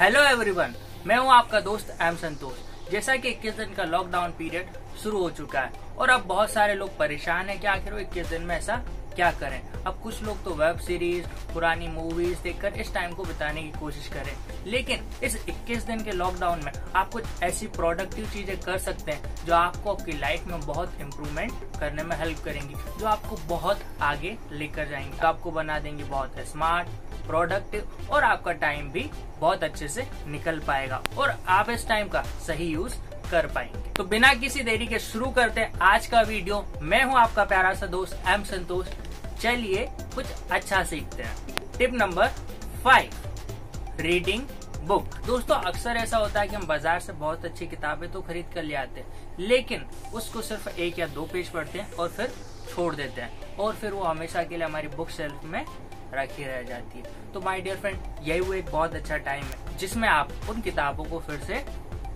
Hello everyone मैं हूँ आपका दोस्त एम संतोष। जैसा कि 21 दिन का लॉकडाउन पीरियड शुरू हो चुका है, और अब बहुत सारे लोग परेशान हैं कि आखिर वो 21 दिन में ऐसा क्या करें। अब कुछ लोग तो वेब सीरीज़ पुरानी मूवीज़ देखकर इस टाइम को बिताने की कोशिश करें। लेकिन इस 21 दिन के लॉकडाउन में आप कुछ ऐसी प्रोडक्टिव चीज़ें कर सकते हैं जो आपको आपकी लाइफ में बहुत इम्प्रूवमेंट करने में हेल्प करेंगी, जो आपको बहुत आगे लेकर जाएँगे। आपको बना देंगे बहुत स्मार्ट प्रोडक्टिव और आपका टाइम भी बहुत अच्छे से निकल पाएगा और आप इस टाइम का सही यूज़ कर पाएँगे। तो बिना किसी देरी के शुरू करते हैं आज का वीडियो। मैं हूँ आपका प्यारा सा दोस्त एम संतोष। चलिए कुछ अच्छा सीखते हैं। Tip number five reading book दोस्तों, अक्सर ऐसा होता है कि हम बाज़ार से बहुत अच्छी किताबें तो खरीद कर ले आते हैं, लेकिन उसको सिर्फ़ एक या दो पेज पढ़ते हैं और फिर छोड़ देते हैं। और फिर वो हमेशा के लिए हमारी बुक शेल्फ में रखी रह जाती है। तो माय डियर फ्रेंड यही वो एक बहुत अच्छा टाइम है, जिसमें आप उन किताबों को फिर से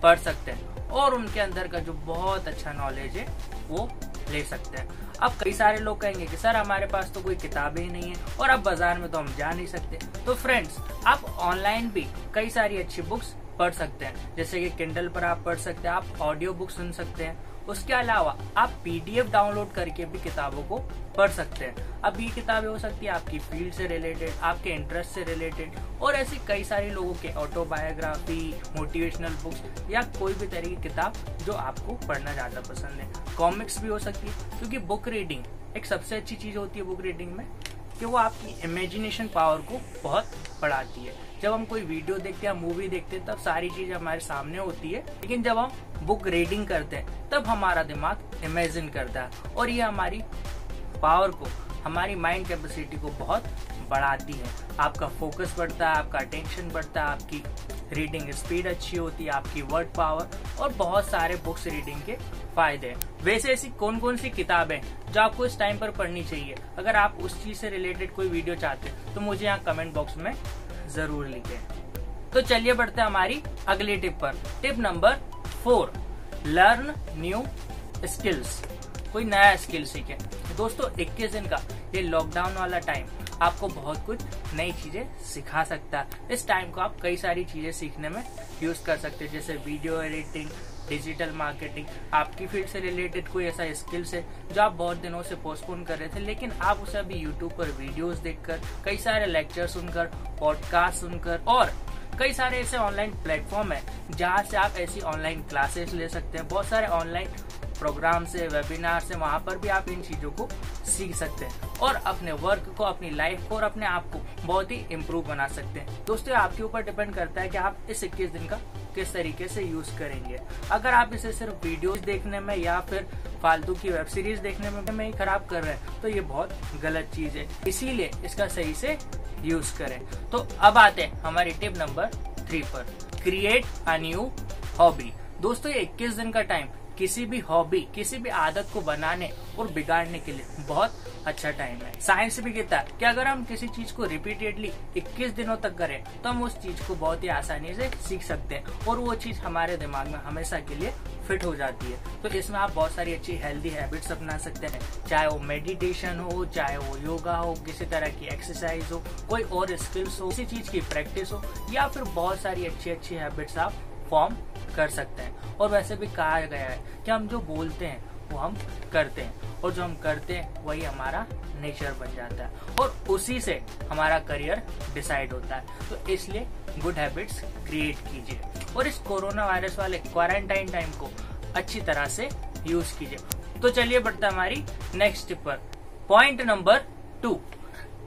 पढ़ सकते हैं और उनके अंदर का जो बहुत अच्छा नॉलेज है, वो ले सकते हैं। अब कई सारे लोग कहेंगे कि, सर, हमारे पास तो कोई किताबें ही नहीं है और अब बाज़ार में तो हम जा नहीं सकते। तो फ्रेंड्स आप ऑनलाइन भी कई सारी अच्छी बुक्स पढ़ सकते हैं। जैसे कि किंडल पर आप पढ़ सकते हैं, आप ऑडियो बुक सुन सकते हैं। उसके अलावा आप पीडीएफ डाउनलोड करके भी किताबों को पढ़ सकते हैं। अब ये किताबें हो सकती है आपकी फ़ील्ड से रिलेटेड आपके इंटरेस्ट से रिलेटेड और ऐसे कई सारे लोगों के ऑटोबायोग्राफी मोटिवेशनल बुक्स या कोई भी तरह की किताब जो आपको पढ़ना ज़्यादा पसंद है। कॉमिक्स भी हो सकती है, क्योंकि बुक रीडिंग एक सबसे अच्छी चीज़ होती है बुक रीडिंग में। कि वो आपकी इमेजिनेशन पावर को बहुत बढ़ाती है। जब हम कोई वीडियो देखते हैं मूवी देखते हैं, तब सारी चीज़ें हमारे सामने होती है। लेकिन जब हम बुक रीडिंग करते हैं, तब हमारा दिमाग इमेजिन करता है। और ये हमारी पावर को, हमारी माइंड कैपेसिटी को बहुत बढ़ाती है। आपका फोकस बढ़ता है, आपका अटेंशन बढ़ता है, आपकी रीडिंग स्पीड अच्छी होती है, आपकी वर्ड पावर और बहुत सारे बुक्स रीडिंग के फ़ायदे वैसे ऐसी कौन कौन सी किताबें जो आपको इस टाइम पर पढ़नी चाहिए? अगर आप उस चीज़ से रिलेटेड कोई वीडियो चाहते हैं तो मुझे यहाँ कमेंट बॉक्स में ज़रूर लिखें। तो चलिए बढ़ते हैं हमारी अगली टिप पर। Tip number four learn new skills कोई नया स्किल सीखे। दोस्तों 21 दिन का ये लॉकडाउन वाला टाइम आपको बहुत कुछ नई चीज़ें सिखा सकता है। इस टाइम को आप कई सारी चीज़ें सीखने में यूज़ कर सकते हैं, जैसे वीडियो एडिटिंग डिजिटल मार्केटिंग, आपकी फ़ील्ड से रिलेटेड कोई ऐसा स्किल्स है जो आप बहुत दिनों से पोस्टपोन कर रहे थे, लेकिन आप उसे अभी यूट्यूब पर वीडियोस देखकर, कई सारे लेक्चर सुनकर पॉडकास्ट सुनकर, और कई सारे ऐसे ऑनलाइन प्लेटफॉर्म है जहाँ से आप ऐसी ऑनलाइन क्लासेस ले सकते हैं। बहुत सारे ऑनलाइन प्रोग्राम से वेबिनार से वहाँ पर भी आप इन चीज़ों को सीख सकते हैं और अपने वर्क को, अपनी लाइफ को और अपने आप को बहुत ही इम्प्रूव बना सकते हैं। दोस्तों आपके ऊपर डिपेंड करता है कि आप इस इक्कीस दिन का किस तरीके से यूज़ करेंगे। अगर आप इसे सिर्फ़ वीडियोस देखने में या फिर फालतू की वेब सीरीज़ देखने में में ही खराब कर रहे हैं तो ये बहुत गलत चीज़ है। इसीलिए इसका सही से यूज़ करें। तो अब आते हैं हमारी टिप नंबर थ्री पर। Create a new hobby. दोस्तों, ये इक्कीस दिन का टाइम। किसी भी हॉबी किसी भी आदत को बनाने और बिगाड़ने के लिए बहुत अच्छा टाइम है। साइंस भी कहता है कि अगर हम किसी चीज़ को रिपीटेडली 21 दिनों तक करें तो हम उस चीज़ को बहुत ही आसानी से सीख सकते हैं और वो चीज़ हमारे दिमाग में हमेशा के लिए फिट हो जाती है। तो इसमें आप बहुत सारी अच्छी हेल्दी हैबिट्स अपना सकते हैं, चाहे वो मेडिटेशन हो, चाहे वो योगा हो, किसी तरह की एक्सरसाइज हो, कोई और स्किल्स हो, किसी चीज़ की प्रैक्टिस हो, या फिर बहुत सारी अच्छी अच्छी हैबिट्स आप फॉर्म कर सकते हैं। और वैसे भी कहा गया है कि हम जो बोलते हैं, वो हम करते हैं। और जो हम करते हैं, वही हमारा नेचर बन जाता है। और उसी से हमारा करियर डिसाइड होता है। तो इसलिए गुड हैबिट्स क्रिएट कीजिए। और इस कोरोना वायरस वाले क्वारंटाइन टाइम को अच्छी तरह से यूज़ कीजिए। तो चलिए बढ़ता हमारी नेक्स्ट टिप पर। Point number two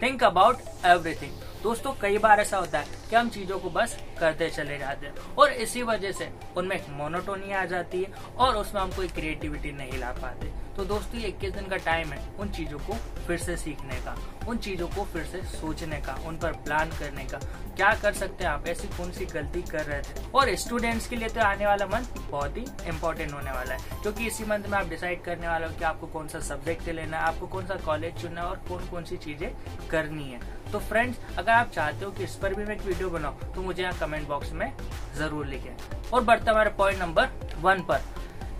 think about everything दोस्तों, कई बार ऐसा होता है कि हम चीज़ों को बस करते चले जाते हैं और इसी वजह से उनमें एक मोनोटोनी आ जाती है और उसमें हम कोई क्रिएटिविटी नहीं ला पाते। तो दोस्तों ये इक्कीस दिन का टाइम है उन चीज़ों को फिर से सीखने का, उन चीज़ों को फिर से सोचने का, उन पर प्लान करने का। क्या कर सकते हैं आप? ऐसी कौन सी गलती कर रहे थे और स्टूडेंट्स के लिए तो आने वाला मंथ बहुत ही इम्पोर्टेंट होने वाला है, क्योंकि इसी मंथ में आप डिसाइड करने वाले हो कि आपको कौन सा सब्जेक्ट लेना है, आपको कौन सा कॉलेज चुनना है और कौन कौन सी चीज़ें करनी है। तो फ्रेंड्स अगर आप चाहते हो कि इस पर भी मैं एक वीडियो बनाऊँ तो मुझे यहाँ कमेंट बॉक्स में ज़रूर लिखें। और बढ़ते हमारे पॉइंट नंबर वन पर।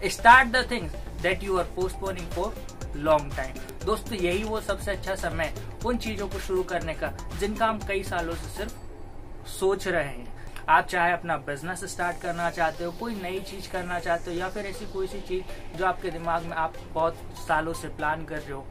Start the things that you are postponing for long time दोस्तों, यही वो सबसे अच्छा समय उन चीज़ों को शुरू करने का, जिनका हम कई सालों से सिर्फ़ सोच रहे हैं। आप चाहे अपना बिज़नेस स्टार्ट करना चाहते हो, कोई नई चीज़ करना चाहते हो, या फिर ऐसी कोई सी चीज़ जो आपके दिमाग में आप बहुत सालों से प्लान कर रहे हो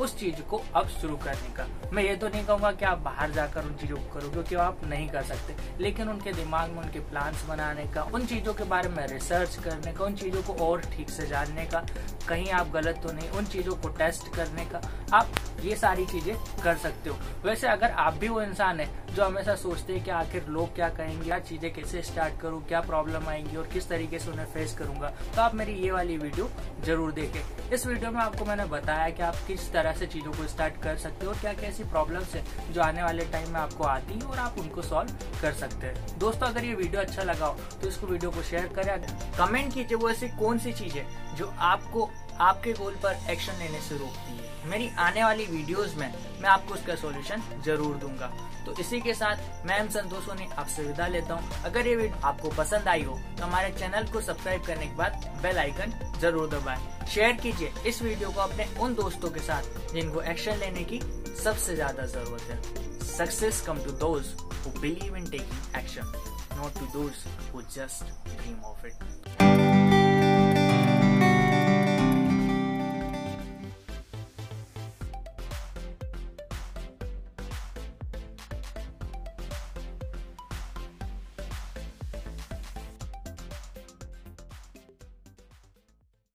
उस चीज़ को अब शुरू करने का। मैं ये तो नहीं कहूँगा कि आप बाहर जाकर उन चीज़ों को करो क्योंकि आप नहीं कर सकते। लेकिन उनके दिमाग में, उनके प्लान्स बनाने का, उन चीज़ों के बारे में रिसर्च करने का, उन चीज़ों को और ठीक से जानने का, कहीं आप गलत तो नहीं, उन चीज़ों को टेस्ट करने का, आप ये सारी चीज़ें कर सकते हो। वैसे अगर आप भी वो इंसान है जो हमेशा सोचते हैं कि आखिर लोग क्या कहेंगे, क्या चीज़ें कैसे स्टार्ट करूँ, क्या प्रॉब्लम आएँगी और किस तरीके से उन्हें फेस करूँगा तो आप मेरी ये वाली वीडियो ज़रूर देखें। इस वीडियो में आपको मैंने बताया कि आप किस तरह से चीज़ों को स्टार्ट कर सकते हो और क्या कैसी प्रॉब्लम्स है जो आने वाले टाइम में आपको आती है और आप उनको सॉल्व कर सकते हैं। दोस्तों, अगर ये वीडियो अच्छा लगा हो तो इसको वीडियो को शेयर करें। कमेंट कीजिए वो ऐसी कौन सी चीज़ है जो आपको आपके गोल पर एक्शन लेने से रोकती है। मेरी आने वाली वीडियोस में मैं आपको उसका सॉल्यूशन ज़रूर दूँगा। तो इसी के साथ मैं संतोष ने आपसे विदा लेता हूँ। अगर ये वीडियो आपको पसंद आई हो तो हमारे चैनल को सब्सक्राइब करने के बाद बेल आइकन ज़रूर दबाएँ। शेयर कीजिए इस वीडियो को अपने उन दोस्तों के साथ जिनको एक्शन लेने की सबसे ज़्यादा ज़रूरत है। Success come to those believe in taking action not to just dream of it